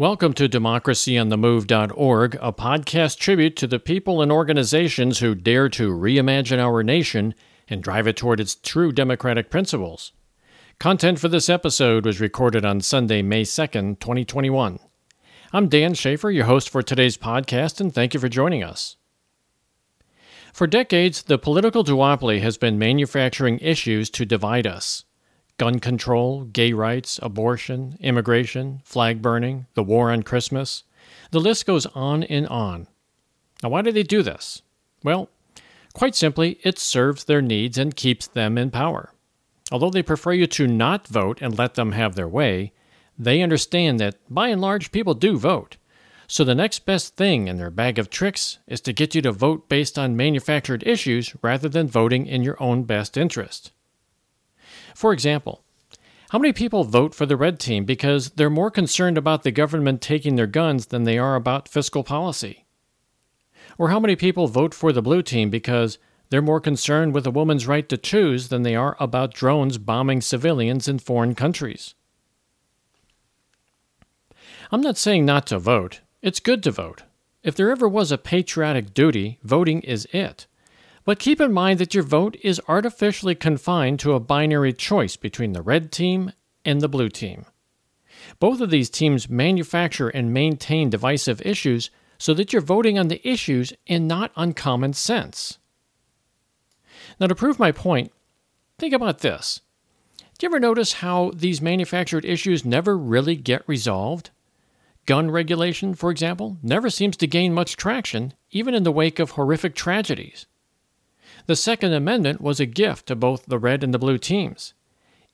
Welcome to democracyonthemove.org, a podcast tribute to the people and organizations who dare to reimagine our nation and drive it toward its true democratic principles. Content for this episode was recorded on Sunday, May 2nd, 2021. I'm Dan Schaefer, your host for today's podcast, and thank you for joining us. For decades, the political duopoly has been manufacturing issues to divide us gun control, gay rights, abortion, immigration, flag burning, the war on Christmas. The list goes on and on. Now, why do they do this? Well, quite simply, it serves their needs and keeps them in power. Although they prefer you to not vote and let them have their way, they understand that by and large people do vote. So the next best thing in their bag of tricks is to get you to vote based on manufactured issues rather than voting in your own best interest. For example, how many people vote for the red team because they're more concerned about the government taking their guns than they are about fiscal policy? Or how many people vote for the blue team because they're more concerned with a woman's right to choose than they are about drones bombing civilians in foreign countries? I'm not saying not to vote. It's good to vote. If there ever was a patriotic duty, voting is it. But keep in mind that your vote is artificially confined to a binary choice between the red team and the blue team. Both of these teams manufacture and maintain divisive issues so that you're voting on the issues and not on common sense. Now, to prove my point, think about this. Do you ever notice how these manufactured issues never really get resolved? Gun regulation, for example, never seems to gain much traction, even in the wake of horrific tragedies. The Second Amendment was a gift to both the red and the blue teams.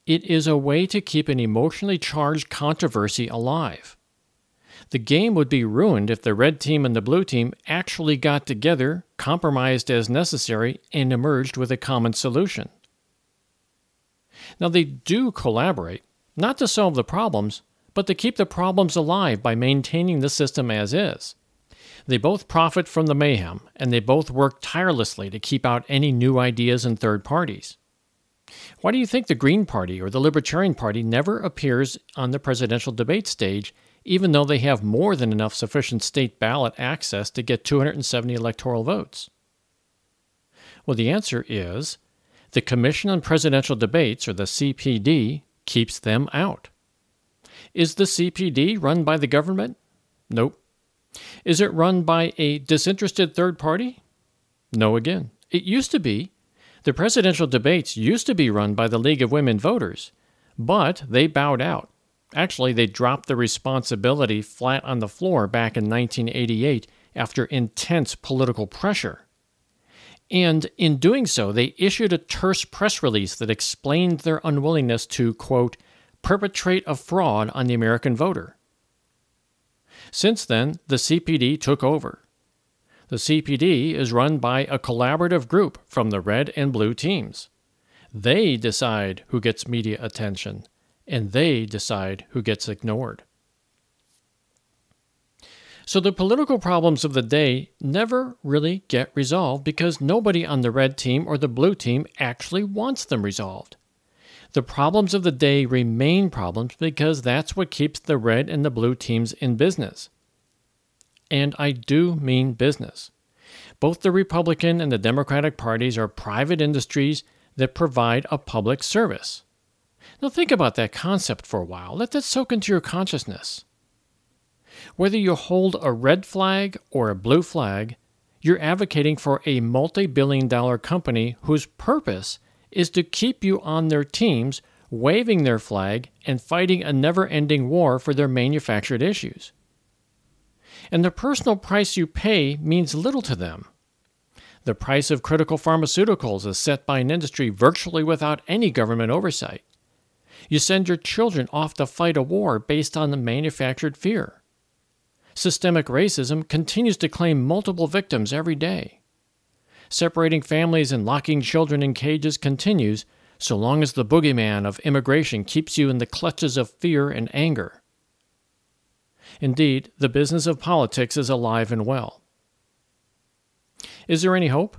It is a way to keep an emotionally charged controversy alive. The game would be ruined if the red team and the blue team actually got together, compromised as necessary, and emerged with a common solution. Now, they do collaborate, not to solve the problems, but to keep the problems alive by maintaining the system as is. They both profit from the mayhem, and they both work tirelessly to keep out any new ideas and third parties. Why do you think the Green Party or the Libertarian Party never appears on the presidential debate stage, even though they have more than enough sufficient state ballot access to get 270 electoral votes? Well, the answer is the Commission on Presidential Debates, or the CPD, keeps them out. Is the CPD run by the government? Nope. Is it run by a disinterested third party? No, again. It used to be. The presidential debates used to be run by the League of Women Voters, but they bowed out. Actually, they dropped the responsibility flat on the floor back in 1988 after intense political pressure. And in doing so, they issued a terse press release that explained their unwillingness to, quote, perpetrate a fraud on the American voter. Since then, the CPD took over. The CPD is run by a collaborative group from the red and blue teams. They decide who gets media attention, and they decide who gets ignored. So the political problems of the day never really get resolved because nobody on the red team or the blue team actually wants them resolved. The problems of the day remain problems because that's what keeps the red and the blue teams in business. And I do mean business. Both the Republican and the Democratic parties are private industries that provide a public service. Now, think about that concept for a while. Let that soak into your consciousness. Whether you hold a red flag or a blue flag, you're advocating for a multi billion dollar company whose purpose is to keep you on their teams, waving their flag, and fighting a never ending war for their manufactured issues. And the personal price you pay means little to them. The price of critical pharmaceuticals is set by an industry virtually without any government oversight. You send your children off to fight a war based on the manufactured fear. Systemic racism continues to claim multiple victims every day. Separating families and locking children in cages continues so long as the boogeyman of immigration keeps you in the clutches of fear and anger. Indeed, the business of politics is alive and well. Is there any hope?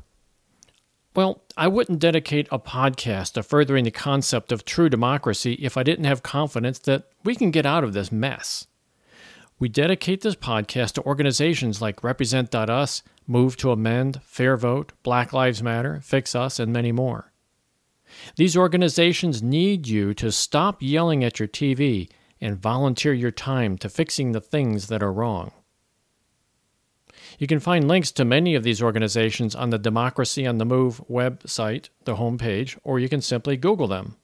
Well, I wouldn't dedicate a podcast to furthering the concept of true democracy if I didn't have confidence that we can get out of this mess. We dedicate this podcast to organizations like Represent.us, Move to Amend, Fair Vote, Black Lives Matter, Fix Us, and many more. These organizations need you to stop yelling at your TV and volunteer your time to fixing the things that are wrong. You can find links to many of these organizations on the Democracy on the Move website, the homepage, or you can simply Google them.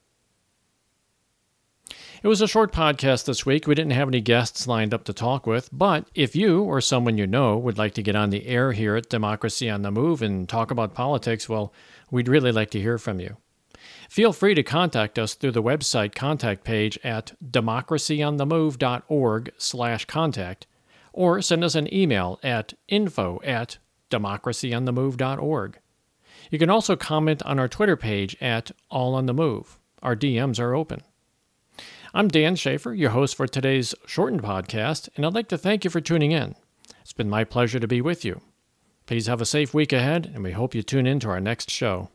It was a short podcast this week. We didn't have any guests lined up to talk with, but if you or someone you know would like to get on the air here at Democracy on the Move and talk about politics, well, we'd really like to hear from you. Feel free to contact us through the website contact page at democracyonthemove.org slash contact or send us an email at info at democracyonthemove.org. You can also comment on our Twitter page at All on the Move. Our DMs are open. I'm Dan Schaefer, your host for today's shortened podcast, and I'd like to thank you for tuning in. It's been my pleasure to be with you. Please have a safe week ahead, and we hope you tune in to our next show.